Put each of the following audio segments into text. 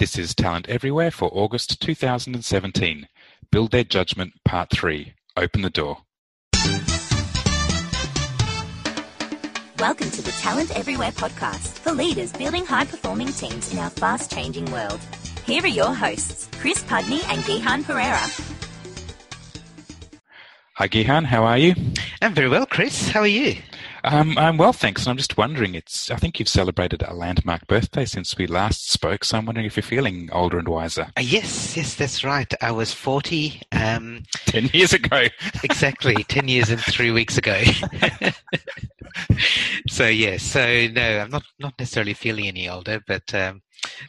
This is Talent Everywhere for August 2017. Build Their Judgment Part 3. Open the door. Welcome to the Talent Everywhere podcast for leaders building high performing teams in our fast changing world. Here are your hosts, Chris Pudney and Gihan Perera. Hi, Gihan. How are you? I'm very well, Chris. How are you? Um, I'm well, thanks. And I'm just wondering, it's I think you've celebrated a landmark birthday since we last spoke, so I'm wondering if you're feeling older and wiser. Uh, yes, yes, that's right. I was 40. Um, Ten years ago. exactly, 10 years and three weeks ago. so, yeah, so no, I'm not, not necessarily feeling any older, but um,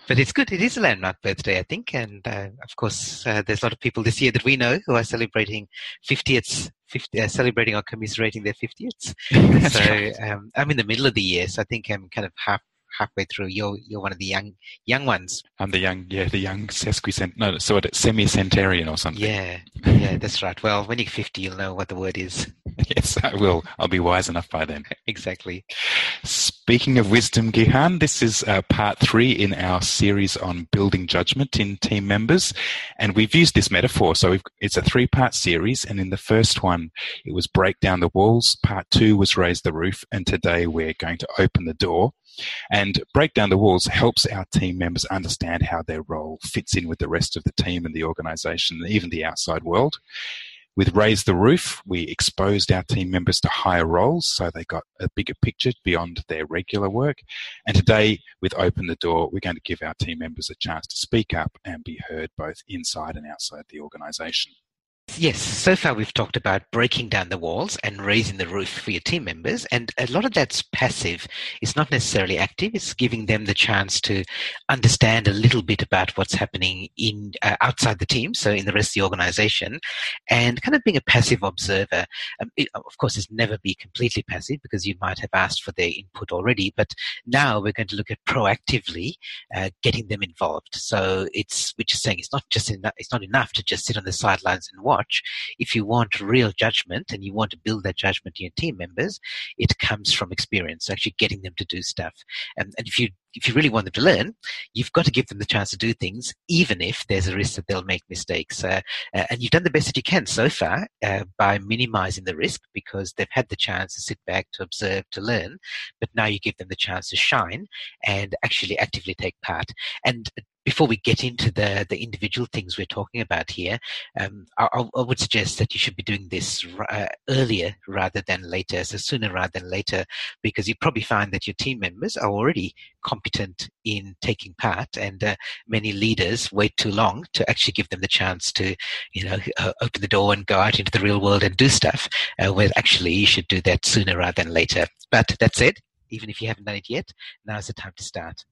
but it's good. It is a landmark birthday, I think, and uh, of course, uh, there's a lot of people this year that we know who are celebrating 50th, 50, uh, celebrating or commiserating their 50th. so um, I'm in the middle of the year, so I think I'm kind of half halfway through. You're you're one of the young young ones. I'm the young, yeah, the young sesquicent. No, so semi-centenarian or something. Yeah, yeah, that's right. Well, when you're 50, you'll know what the word is. yes, I will. I'll be wise enough by then. exactly. Speaking of wisdom, Gihan, this is uh, part three in our series on building judgment in team members, and we've used this metaphor. So it's a three-part series, and in the first one, it was break down the walls. Part two was raise the roof, and today we're going to open the door. And break down the walls helps our team members understand how their role fits in with the rest of the team and the organization, even the outside world. With Raise the Roof, we exposed our team members to higher roles so they got a bigger picture beyond their regular work. And today, with Open the Door, we're going to give our team members a chance to speak up and be heard both inside and outside the organization. Yes, so far we've talked about breaking down the walls and raising the roof for your team members, and a lot of that's passive. It's not necessarily active. It's giving them the chance to understand a little bit about what's happening in uh, outside the team, so in the rest of the organization, and kind of being a passive observer. Um, it, of course, it's never be completely passive because you might have asked for their input already, but now we're going to look at proactively uh, getting them involved. So it's we're just saying it's not just enough, it's not enough to just sit on the sidelines and watch watch. If you want real judgment and you want to build that judgment in your team members, it comes from experience, actually getting them to do stuff. And, and if you if you really want them to learn, you've got to give them the chance to do things, even if there's a risk that they'll make mistakes. Uh, uh, and you've done the best that you can so far uh, by minimizing the risk because they've had the chance to sit back, to observe, to learn. But now you give them the chance to shine and actually actively take part. And before we get into the, the individual things we're talking about here, um, I, I, would suggest that you should be doing this uh, earlier rather than later, so sooner rather than later, because you probably find that your team members are already competent in taking part, and uh, many leaders wait too long to actually give them the chance to, you know, uh, open the door and go out into the real world and do stuff. Uh, where actually you should do that sooner rather than later. But that said, even if you haven't done it yet, now's the time to start.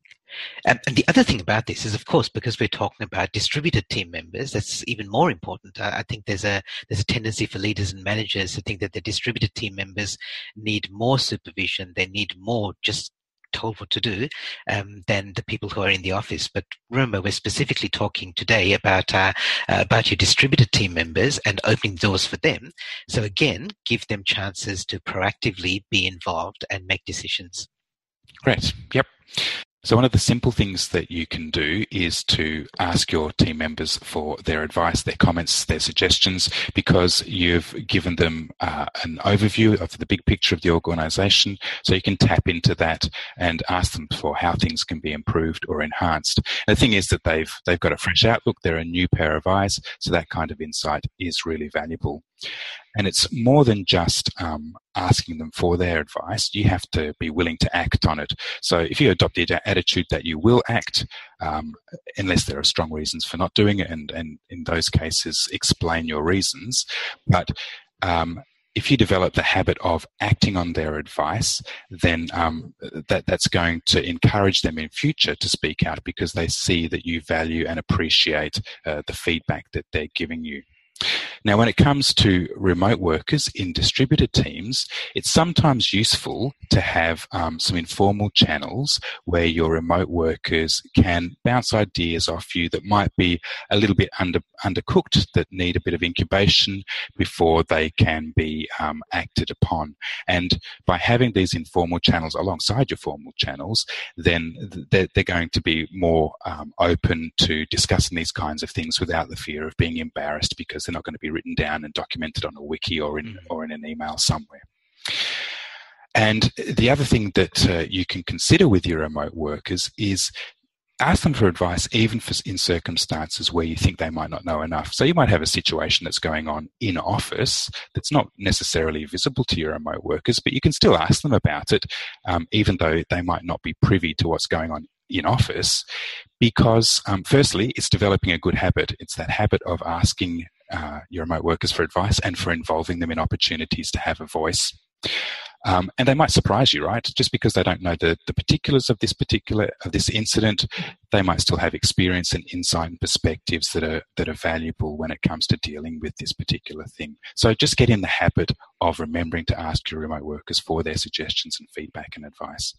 Um, and the other thing about this is, of course, because we're talking about distributed team members, that's even more important. I, I think there's a there's a tendency for leaders and managers to think that the distributed team members need more supervision. They need more just told what to do um, than the people who are in the office. But remember, we're specifically talking today about uh, uh, about your distributed team members and opening doors for them. So again, give them chances to proactively be involved and make decisions. Great. Yep. So, one of the simple things that you can do is to ask your team members for their advice, their comments, their suggestions, because you've given them uh, an overview of the big picture of the organization. So, you can tap into that and ask them for how things can be improved or enhanced. And the thing is that they've, they've got a fresh outlook, they're a new pair of eyes, so that kind of insight is really valuable. And it's more than just um, asking them for their advice. You have to be willing to act on it. So if you adopt the attitude that you will act, um, unless there are strong reasons for not doing it, and, and in those cases, explain your reasons. But um, if you develop the habit of acting on their advice, then um, that that's going to encourage them in future to speak out because they see that you value and appreciate uh, the feedback that they're giving you. Now, when it comes to remote workers in distributed teams, it's sometimes useful to have um, some informal channels where your remote workers can bounce ideas off you that might be a little bit under undercooked, that need a bit of incubation before they can be um, acted upon. And by having these informal channels alongside your formal channels, then they're, going to be more um, open to discussing these kinds of things without the fear of being embarrassed because they're not going to be written down and documented on a wiki or in mm. or in an email somewhere. And the other thing that uh, you can consider with your remote workers is ask them for advice, even for, in circumstances where you think they might not know enough. So you might have a situation that's going on in office that's not necessarily visible to your remote workers, but you can still ask them about it, um, even though they might not be privy to what's going on in office, because um, firstly, it's developing a good habit. It's that habit of asking uh, your remote workers for advice and for involving them in opportunities to have a voice. Um, and they might surprise you, right? Just because they don't know the, the particulars of this particular of this incident, they might still have experience and insight and perspectives that are that are valuable when it comes to dealing with this particular thing. So just get in the habit of remembering to ask your remote workers for their suggestions and feedback and advice.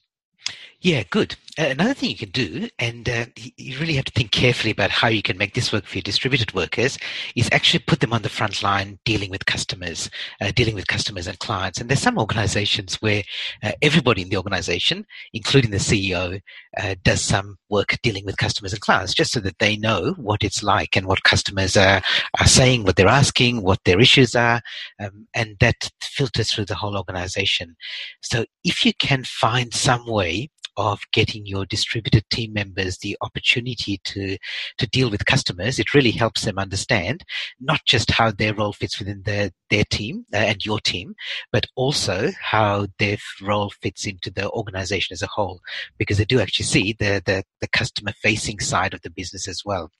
Yeah, good. Uh, another thing you can do, and uh, you really have to think carefully about how you can make this work for your distributed workers, is actually put them on the front line dealing with customers, uh, dealing with customers and clients. And there's some organizations where uh, everybody in the organization, including the CEO, uh, does some work dealing with customers and clients, just so that they know what it's like and what customers are, are saying, what they're asking, what their issues are, um, and that filters through the whole organization. So if you can find some way of getting your distributed team members the opportunity to to deal with customers, it really helps them understand not just how their role fits within their their team uh, and your team, but also how their role fits into the organization as a whole, because they do actually see the the, the customer facing side of the business as well.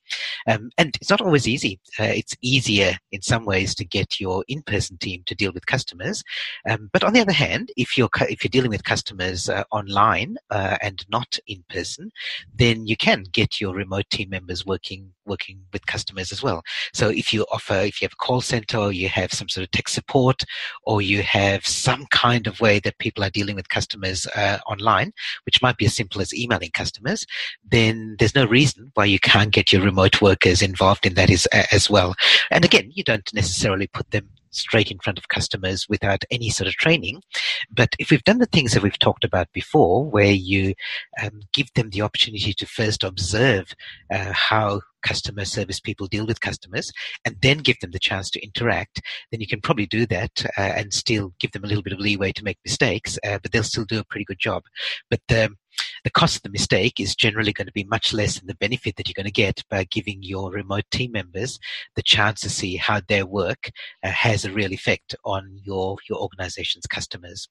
Um, and it's not always easy. Uh, it's easier in some ways to get your in person team to deal with customers, um, but on the other hand, if you're if you're dealing with customers uh, online uh, and not in person, then you can get your remote team members working working with customers as well. So if you offer, if you have a call center or you have some sort of tech support or you have some kind of way that people are dealing with customers uh, online, which might be as simple as emailing customers, then there's no reason why you can't get your remote workers involved in that as, as well. And again, you don't necessarily put them straight in front of customers without any sort of training. But if we've done the things that we've talked about before, where you um, give them the opportunity to first observe uh, how customer service people deal with customers and then give them the chance to interact, then you can probably do that uh, and still give them a little bit of leeway to make mistakes, uh, but they'll still do a pretty good job. But um, the cost of the mistake is generally going to be much less than the benefit that you're going to get by giving your remote team members the chance to see how their work uh, has a real effect on your your organization's customers.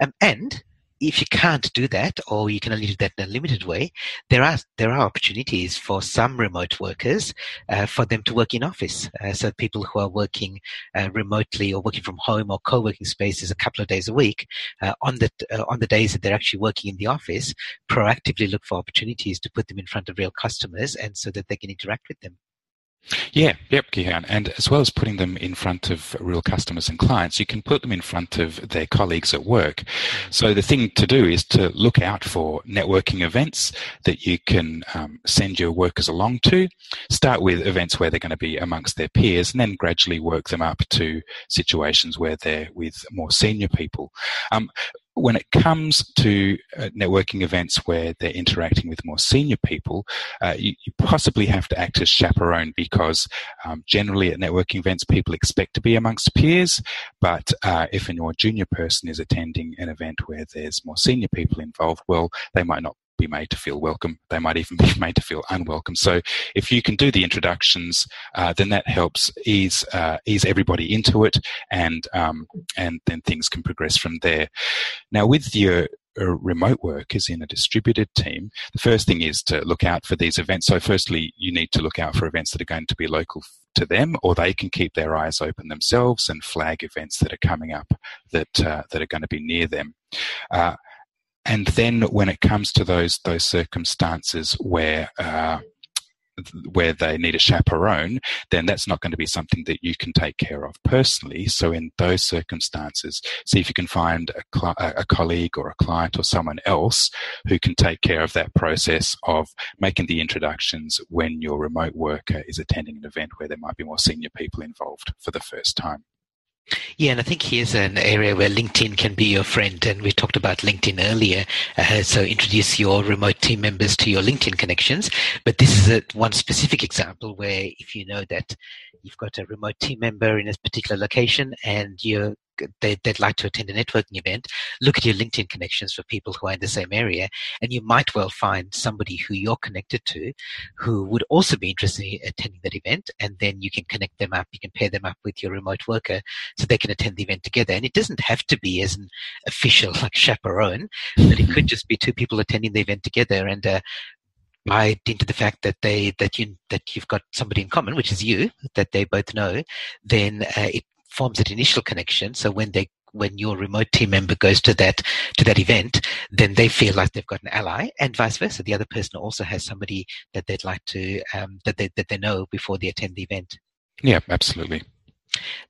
Um, and if you can't do that, or you can only do that in a limited way, there are there are opportunities for some remote workers uh, for them to work in office. Uh, so people who are working uh, remotely or working from home or co-working spaces a couple of days a week, uh, on the uh, on the days that they're actually working in the office, proactively look for opportunities to put them in front of real customers, and so that they can interact with them. Yeah, yep, Gihan. And as well as putting them in front of real customers and clients, you can put them in front of their colleagues at work. So the thing to do is to look out for networking events that you can um, send your workers along to. Start with events where they're going to be amongst their peers and then gradually work them up to situations where they're with more senior people. Um, when it comes to uh, networking events where they're interacting with more senior people, uh, you, you, possibly have to act as chaperone because um, generally at networking events, people expect to be amongst peers. But uh, if a more junior person is attending an event where there's more senior people involved, well, they might not be made to feel welcome. They might even be made to feel unwelcome. So if you can do the introductions, uh, then that helps ease uh, ease everybody into it, and um, and then things can progress from there. Now with your uh, remote workers in a distributed team, the first thing is to look out for these events. So, firstly, you need to look out for events that are going to be local to them, or they can keep their eyes open themselves and flag events that are coming up that uh, that are going to be near them. Uh, and then when it comes to those those circumstances where uh, where they need a chaperone, then that's not going to be something that you can take care of personally. So in those circumstances, see if you can find a, cl- a colleague or a client or someone else who can take care of that process of making the introductions when your remote worker is attending an event where there might be more senior people involved for the first time. Yeah, and I think here's an area where LinkedIn can be your friend. And we talked about LinkedIn earlier. Uh, so introduce your remote team members to your LinkedIn connections. But this is a, one specific example where if you know that you've got a remote team member in a particular location and you're they, would like to attend a networking event, look at your LinkedIn connections for people who are in the same area, and you might well find somebody who you're connected to who would also be interested in attending that event, and then you can connect them up, you can pair them up with your remote worker so they can attend the event together. And it doesn't have to be as an official like chaperone, but it could just be two people attending the event together and uh, by dint of the fact that they that you that you've got somebody in common, which is you, that they both know, then uh, it forms that initial connection. So when they when your remote team member goes to that to that event, then they feel like they've got an ally, and vice versa. The other person also has somebody that they'd like to um, that they that they know before they attend the event. Yeah, absolutely.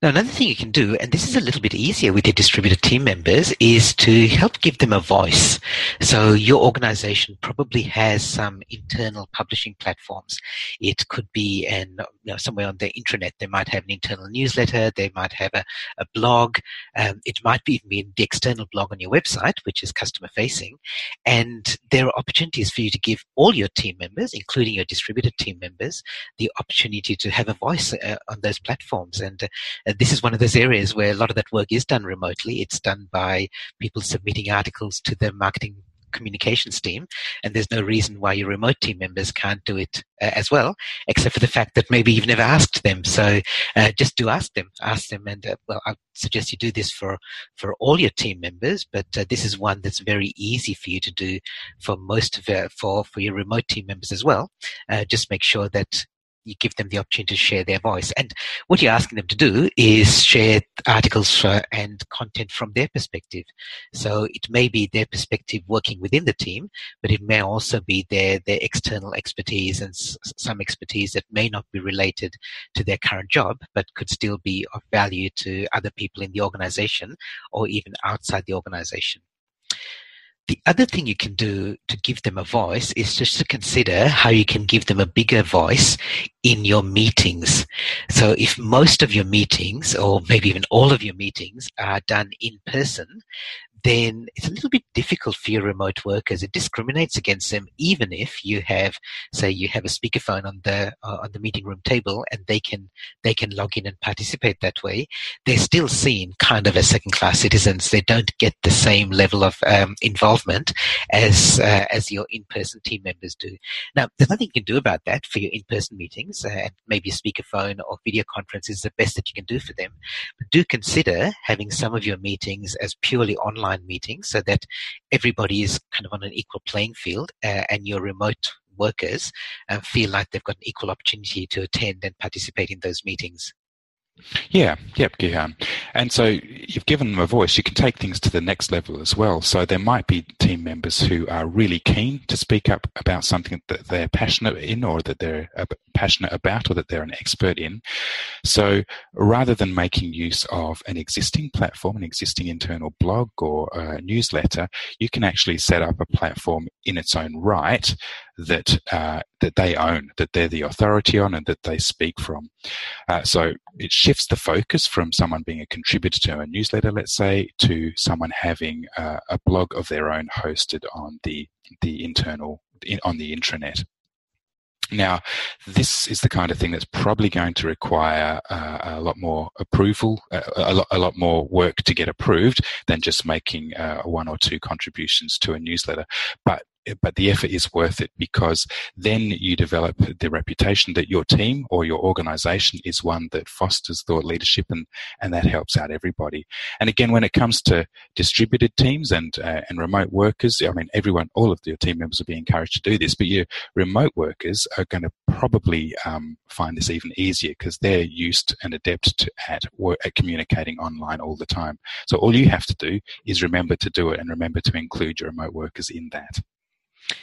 Now, another thing you can do, and this is a little bit easier with your distributed team members, is to help give them a voice. So your organization probably has some internal publishing platforms. It could be an, you know, somewhere on their intranet. They might have an internal newsletter. They might have a, a blog. Um, it might be even the external blog on your website, which is customer facing. And there are opportunities for you to give all your team members, including your distributed team members, the opportunity to have a voice uh, on those platforms. And uh, uh, this is one of those areas where a lot of that work is done remotely. It's done by people submitting articles to the marketing communications team, and there's no reason why your remote team members can't do it uh, as well, except for the fact that maybe you've never asked them. So uh, just do ask them, ask them, and uh, well, I suggest you do this for for all your team members. But uh, this is one that's very easy for you to do for most of uh, for for your remote team members as well. Just make sure that you give them the opportunity to share their voice. And what you're asking them to do is share articles uh, and content from their perspective. So it may be their perspective working within the team, but it may also be their, their external expertise and s- some expertise that may not be related to their current job, but could still be of value to other people in the organization or even outside the organization. The other thing you can do to give them a voice is just to consider how you can give them a bigger voice in your meetings. So if most of your meetings, or maybe even all of your meetings, are done in person, then it's a little bit difficult for your remote workers. It discriminates against them, even if you have, say, you have a speakerphone on the uh, on the meeting room table, and they can they can log in and participate that way. They're still seen kind of as second class citizens. They don't get the same level of um, involvement as uh, as your in person team members do. Now, there's nothing you can do about that for your in person meetings, uh, and maybe a speakerphone or video conference is the best that you can do for them. But do consider having some of your meetings as purely online online meetings so that everybody is kind of on an equal playing field uh, and your remote workers uh, feel like they've got an equal opportunity to attend and participate in those meetings. Yeah, yep, Gihan. And so you've given them a voice. You can take things to the next level as well. So there might be team members who are really keen to speak up about something that they're passionate in or that they're passionate about or that they're an expert in. So rather than making use of an existing platform, an existing internal blog or newsletter, you can actually set up a platform in its own right that uh, that they own, that they're the authority on, and that they speak from. Uh, so it shifts the focus from someone being a contributor to a newsletter, let's say, to someone having uh, a blog of their own hosted on the the internal in, on the intranet. Now, this is the kind of thing that's probably going to require uh, a lot more approval, uh, a, lot, a lot more work to get approved than just making uh, one or two contributions to a newsletter. But but the effort is worth it because then you develop the reputation that your team or your organization is one that fosters thought leadership and, and that helps out everybody. And again, when it comes to distributed teams and, uh, and remote workers, I mean, everyone, all of your team members will be encouraged to do this, but your remote workers are going to probably um, find this even easier because they're used and adept to, at, work, at communicating online all the time. So all you have to do is remember to do it and remember to include your remote workers in that.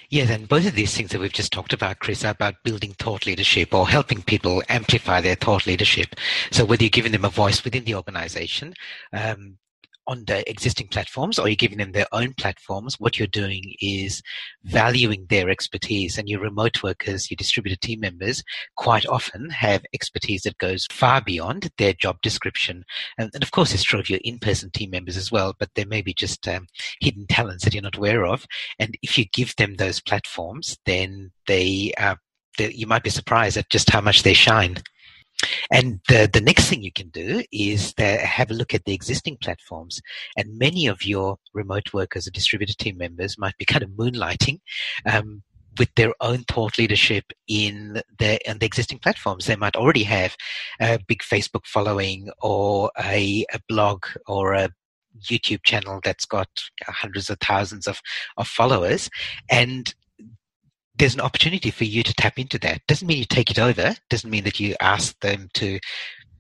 Yes, and both of these things that we've just talked about, Chris, are about building thought leadership or helping people amplify their thought leadership. So whether you're giving them a voice within the organization, um, on the existing platforms or you're giving them their own platforms, what you're doing is valuing their expertise. And your remote workers, your distributed team members, quite often have expertise that goes far beyond their job description. And, and of course, it's true of your in person team members as well, but there may be just um, hidden talents that you're not aware of. And if you give them those platforms, then they, uh, they you might be surprised at just how much they shine. And the, the next thing you can do is have a look at the existing platforms. And many of your remote workers or distributed team members might be kind of moonlighting um, with their own thought leadership in the, in the existing platforms. They might already have a big Facebook following or a, a blog or a YouTube channel that's got hundreds of thousands of, of followers. And there's an opportunity for you to tap into that. Doesn't mean you take it over. Doesn't mean that you ask them to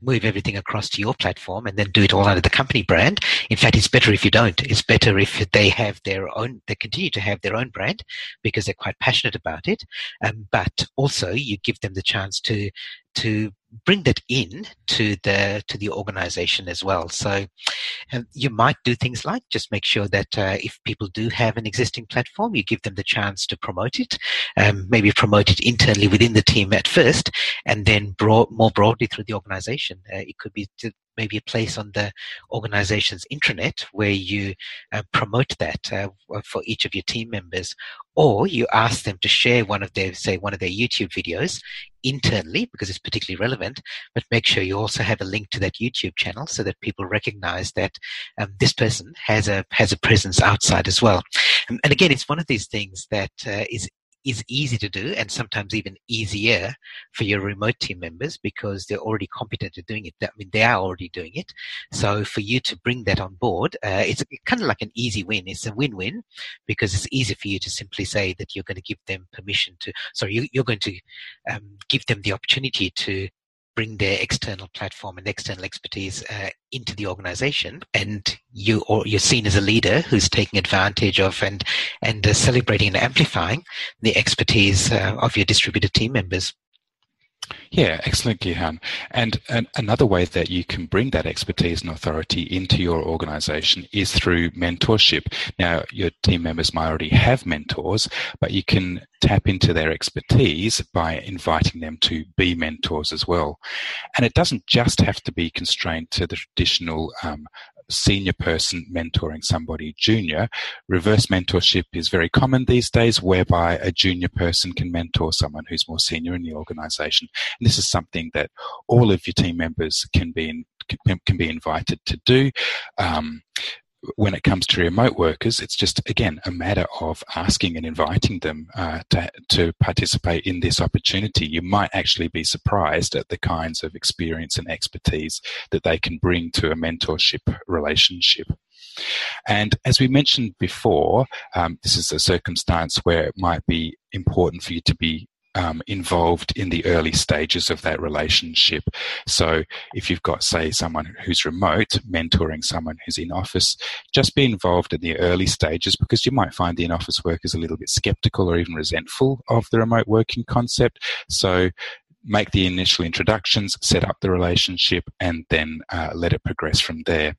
move everything across to your platform and then do it all under the company brand. In fact, it's better if you don't. It's better if they have their own, they continue to have their own brand because they're quite passionate about it. Um, but also you give them the chance to, to bring that in to the to the organization as well. So um, you might do things like just make sure that uh, if people do have an existing platform, you give them the chance to promote it, um, maybe promote it internally within the team at first, and then broad, more broadly through the organization. Uh, it could be to, maybe a place on the organization's intranet where you uh, promote that uh, for each of your team members or you ask them to share one of their say one of their youtube videos internally because it's particularly relevant but make sure you also have a link to that youtube channel so that people recognize that um, this person has a has a presence outside as well. And, again it's one of these things that uh, is is easy to do and sometimes even easier for your remote team members because they're already competent at doing it. I mean, they are already doing it. So for you to bring that on board, uh, it's kind of like an easy win. It's a win-win because it's easy for you to simply say that you're going to give them permission to, sorry, you, are going to um, give them the opportunity to bring their external platform and external expertise uh, into the organization. And you or you're seen as a leader who's taking advantage of and and uh, celebrating and amplifying the expertise uh, of your distributed team members yeah, excellent, Gihan. And, and, another way that you can bring that expertise and authority into your organization is through mentorship. Now, your team members might already have mentors, but you can tap into their expertise by inviting them to be mentors as well. And it doesn't just have to be constrained to the traditional um, senior person mentoring somebody junior. Reverse mentorship is very common these days, whereby a junior person can mentor someone who's more senior in the organization. And this is something that all of your team members can be in, can, can be invited to do. Um, when it comes to remote workers, it's just again a matter of asking and inviting them uh, to to participate in this opportunity. You might actually be surprised at the kinds of experience and expertise that they can bring to a mentorship relationship. And as we mentioned before, um, this is a circumstance where it might be important for you to be um, involved in the early stages of that relationship. So if you've got, say, someone who's remote mentoring someone who's in office, just be involved in the early stages because you might find the in office workers a little bit skeptical or even resentful of the remote working concept. So make the initial introductions, set up the relationship, and then uh, let it progress from there.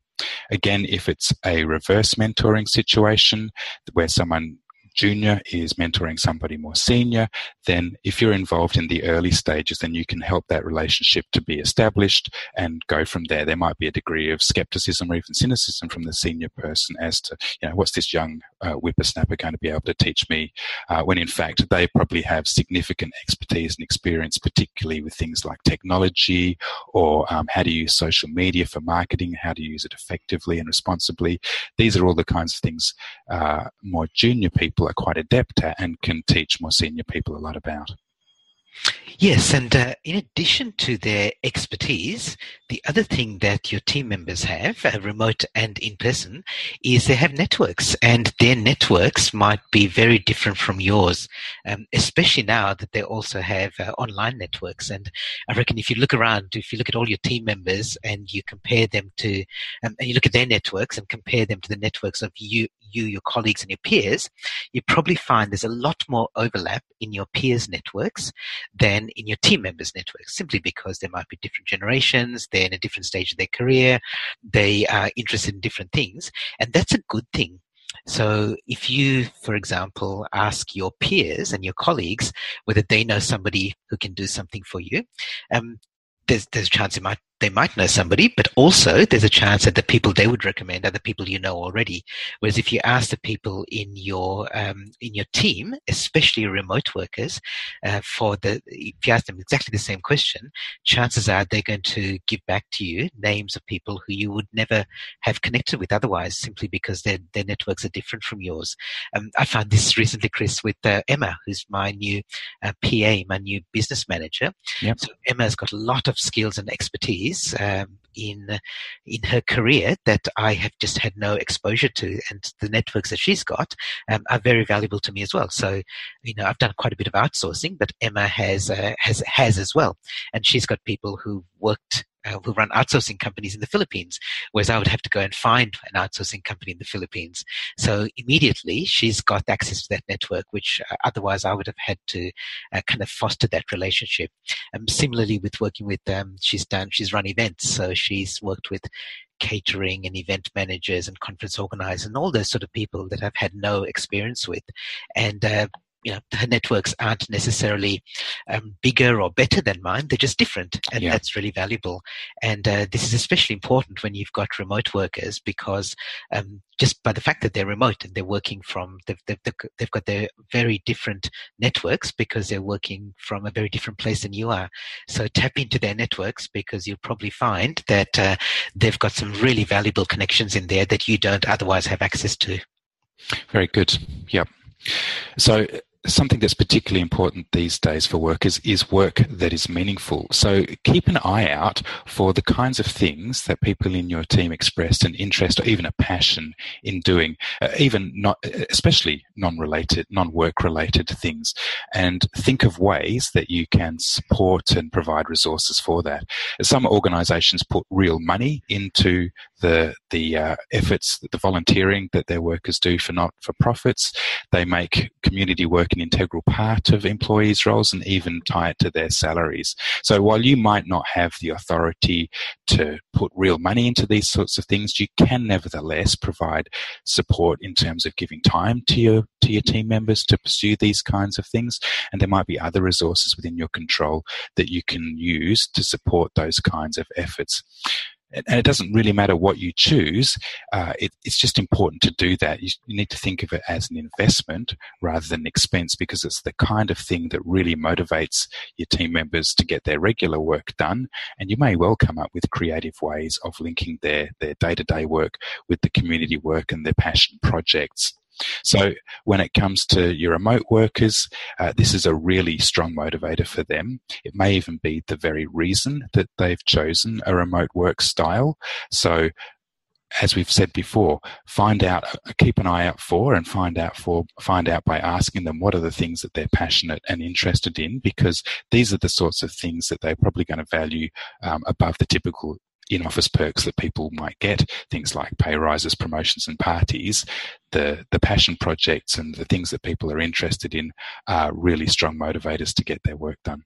Again, if it's a reverse mentoring situation where someone junior is mentoring somebody more senior, then if you're involved in the early stages, then you can help that relationship to be established and go from there. There might be a degree of skepticism or even cynicism from the senior person as to, you know, what's this young uh, whippersnapper going to be able to teach me? Uh, when in fact, they probably have significant expertise and experience, particularly with things like technology or um, how to use social media for marketing, how to use it effectively and responsibly. These are all the kinds of things uh, more junior people are quite adept at and can teach more senior people a lot about. Yes, and uh, in addition to their expertise, the other thing that your team members have, uh, remote and in person, is they have networks, and their networks might be very different from yours, um, especially now that they also have uh, online networks. And I reckon if you look around, if you look at all your team members and you compare them to, um, and you look at their networks and compare them to the networks of you, you, your colleagues, and your peers, you probably find there's a lot more overlap in your peers' networks than in your team members' networks, simply because there might be different generations, they're in a different stage of their career, they are interested in different things, and that's a good thing. So if you, for example, ask your peers and your colleagues whether they know somebody who can do something for you, um, there's, there's a chance it might they might know somebody, but also there's a chance that the people they would recommend are the people you know already. Whereas if you ask the people in your um, in your team, especially remote workers, uh, for the if you ask them exactly the same question, chances are they're going to give back to you names of people who you would never have connected with otherwise, simply because their their networks are different from yours. Um, I found this recently, Chris, with uh, Emma, who's my new uh, PA, my new business manager. Yep. So Emma's got a lot of skills and expertise um, in in her career that I have just had no exposure to, and the networks that she's got um, are very valuable to me as well. So, you know, I've done quite a bit of outsourcing, but Emma has uh, has has as well, and she's got people who worked uh, who run outsourcing companies in the Philippines, whereas I would have to go and find an outsourcing company in the Philippines. So immediately she's got access to that network, which uh, otherwise I would have had to uh, kind of foster that relationship. Um, similarly with working with, um, she's done, she's run events. So she's worked with catering and event managers and conference organizers and all those sort of people that I've had no experience with. And uh, you know, her networks aren't necessarily um, bigger or better than mine. They're just different, and yeah. that's really valuable. And uh, this is especially important when you've got remote workers because um, just by the fact that they're remote and they're working from, they've, they've, they've got their very different networks because they're working from a very different place than you are. So tap into their networks because you'll probably find that uh, they've got some really valuable connections in there that you don't otherwise have access to. Very good. Yep. So something that's particularly important these days for workers is work that is meaningful. So keep an eye out for the kinds of things that people in your team expressed an interest or even a passion in doing, uh, even not, especially non-related, non-work related things, and think of ways that you can support and provide resources for that. Some organizations put real money into the the uh, efforts, the volunteering that their workers do for not for profits. They make community work an integral part of employees' roles and even tie it to their salaries. So while you might not have the authority to put real money into these sorts of things, you can nevertheless provide support in terms of giving time to your to your team members to pursue these kinds of things. And there might be other resources within your control that you can use to support those kinds of efforts and it doesn't really matter what you choose. Uh, it, it's just important to do that. You, you, need to think of it as an investment rather than an expense because it's the kind of thing that really motivates your team members to get their regular work done. And you may well come up with creative ways of linking their their day to day work with the community work and their passion projects. So when it comes to your remote workers, uh, this is a really strong motivator for them. It may even be the very reason that they've chosen a remote work style. So as we've said before, find out, uh, keep an eye out for, and find out for, find out by asking them what are the things that they're passionate and interested in, because these are the sorts of things that they're probably going to value um, above the typical in office perks that people might get, things like pay rises, promotions, and parties, the, the passion projects and the things that people are interested in are really strong motivators to get their work done.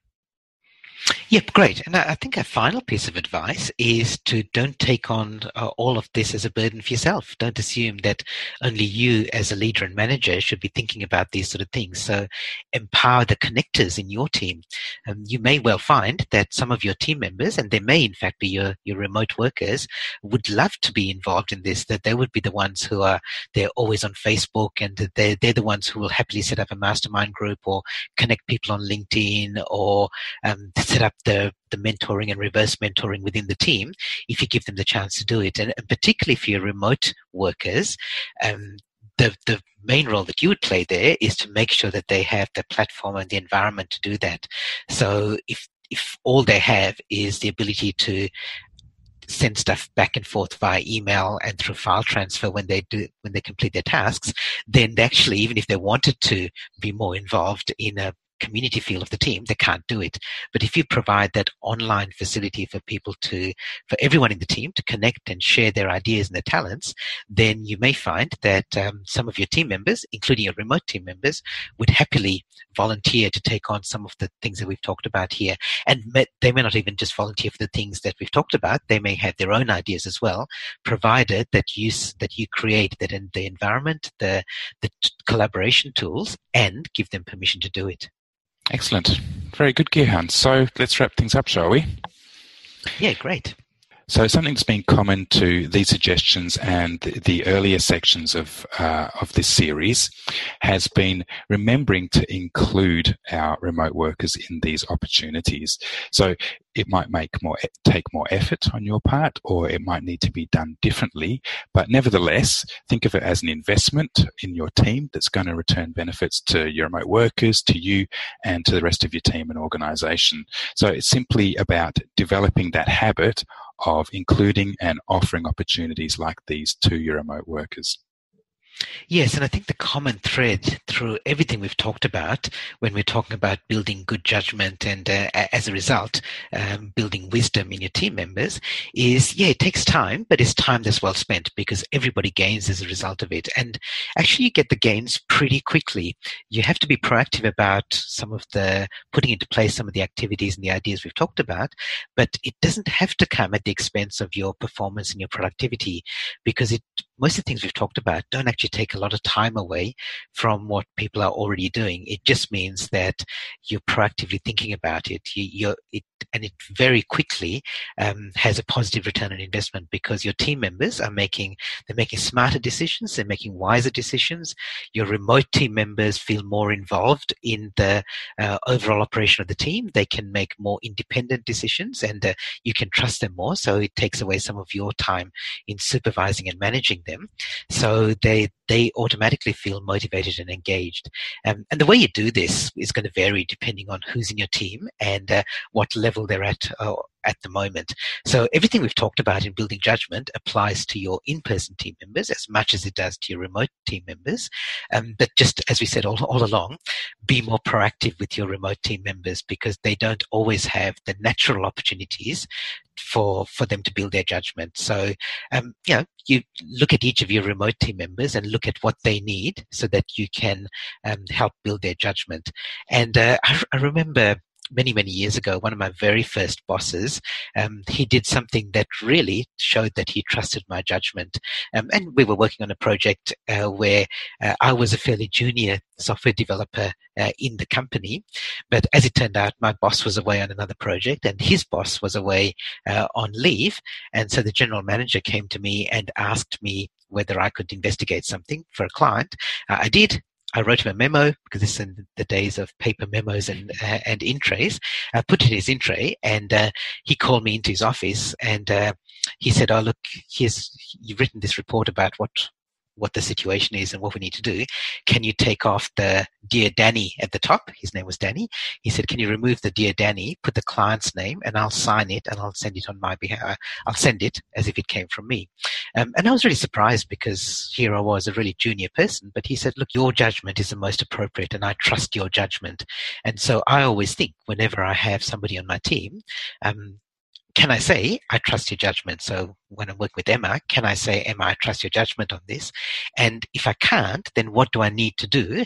Yep, great. And I think a final piece of advice is to don't take on uh, all of this as a burden for yourself. Don't assume that only you, as a leader and manager, should be thinking about these sort of things. So empower the connectors in your team. Um, you may well find that some of your team members, and they may in fact be your, your remote workers, would love to be involved in this, that they would be the ones who are, they're always on Facebook and they're, they're the ones who will happily set up a mastermind group or connect people on LinkedIn or um, set up the, the mentoring and reverse mentoring within the team if you give them the chance to do it. And, particularly for your remote workers, um, the, the main role that you would play there is to make sure that they have the platform and the environment to do that. So if if all they have is the ability to send stuff back and forth via email and through file transfer when they do when they complete their tasks, then actually even if they wanted to be more involved in a community feel of the team, they can't do it. But if you provide that online facility for people to, for everyone in the team to connect and share their ideas and their talents, then you may find that um, some of your team members, including your remote team members, would happily volunteer to take on some of the things that we've talked about here. And they may not even just volunteer for the things that we've talked about. They may have their own ideas as well, provided that you, that you create that in the environment, the, the collaboration tools, and give them permission to do it. Excellent. Very good, Gihan. So let's wrap things up, shall we? Yeah, great. So something that's been common to these suggestions and the, the earlier sections of uh, of this series has been remembering to include our remote workers in these opportunities. So it might make more take more effort on your part, or it might need to be done differently. But nevertheless, think of it as an investment in your team that's going to return benefits to your remote workers, to you, and to the rest of your team and organization. So it's simply about developing that habit of including and offering opportunities like these to your remote workers. Yes, and I think the common thread through everything we've talked about when we're talking about building good judgment and uh, as a result, um, building wisdom in your team members is, yeah, it takes time, but it's time that's well spent because everybody gains as a result of it. And actually, you get the gains pretty quickly. You have to be proactive about some of the putting into place some of the activities and the ideas we've talked about, but it doesn't have to come at the expense of your performance and your productivity because it most of the things we've talked about don't actually take a lot of time away from what people are already doing. It just means that you're proactively thinking about it. You, it and it very quickly um, has a positive return on investment because your team members are making they're making smarter decisions, they're making wiser decisions. Your remote team members feel more involved in the uh, overall operation of the team. They can make more independent decisions, and uh, you can trust them more. So it takes away some of your time in supervising and managing them. So they they automatically feel motivated and engaged. Um, and the way you do this is going to vary depending on who's in your team and uh, what level they're at uh, at the moment. So everything we've talked about in building judgment applies to your in-person team members as much as it does to your remote team members. Um, but just as we said all, all along, be more proactive with your remote team members because they don't always have the natural opportunities for for them to build their judgment. So, um, you know, you look at each of your remote team members and look at what they need so that you can um, help build their judgment. And uh, I, I remember many, many years ago, one of my very first bosses, um, he did something that really showed that he trusted my judgment. Um, and we were working on a project uh, where uh, I was a fairly junior software developer uh, in the company. But as it turned out, my boss was away on another project and his boss was away uh, on leave. And so the general manager came to me and asked me whether I could investigate something for a client. Uh, I did. I wrote him a memo because this is in the days of paper memos and uh, and in trays. I put it in his in tray, and uh, he called me into his office, and uh, he said, "Oh, look, here's you've written this report about what what the situation is and what we need to do. Can you take off the Dear Danny at the top? His name was Danny. He said, Can you remove the Dear Danny, put the client's name, and I'll sign it and I'll send it on my behalf. I'll send it as if it came from me. Um, and I was really surprised because here I was, a really junior person, but he said, Look, your judgment is the most appropriate and I trust your judgment. And so I always think whenever I have somebody on my team, um, can I say, I trust your judgment? So when I'm working with Emma, can I say, Emma, I trust your judgment on this? And if I can't, then what do I need to do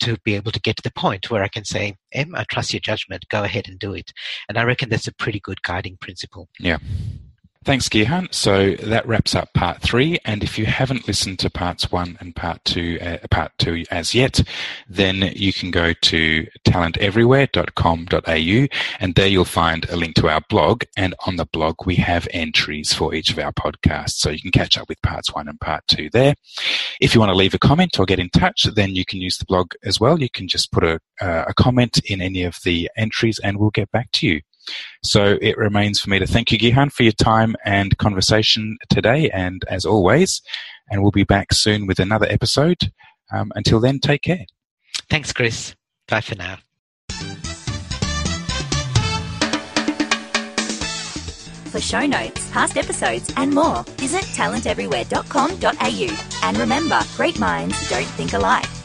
to be able to get to the point where I can say, Emma, I trust your judgment, go ahead and do it. And I reckon that's a pretty good guiding principle. Yeah. Thanks, Gihan. So that wraps up part three. And if you haven't listened to parts one and part two, uh, part two as yet, then you can go to talenteverywhere.com.au and there you'll find a link to our blog. And on the blog, we have entries for each of our podcasts. So you can catch up with parts one and part two there. If you want to leave a comment or get in touch, then you can use the blog as well. You can just put a, uh, a comment in any of the entries and we'll get back to you. So it remains for me to thank you, Gihan, for your time and conversation today. And as always, and we'll be back soon with another episode. Um, until then, take care. Thanks, Chris. Bye for now. For show notes, past episodes, and more, visit talenteverywhere.com.au. And remember, great minds don't think alike.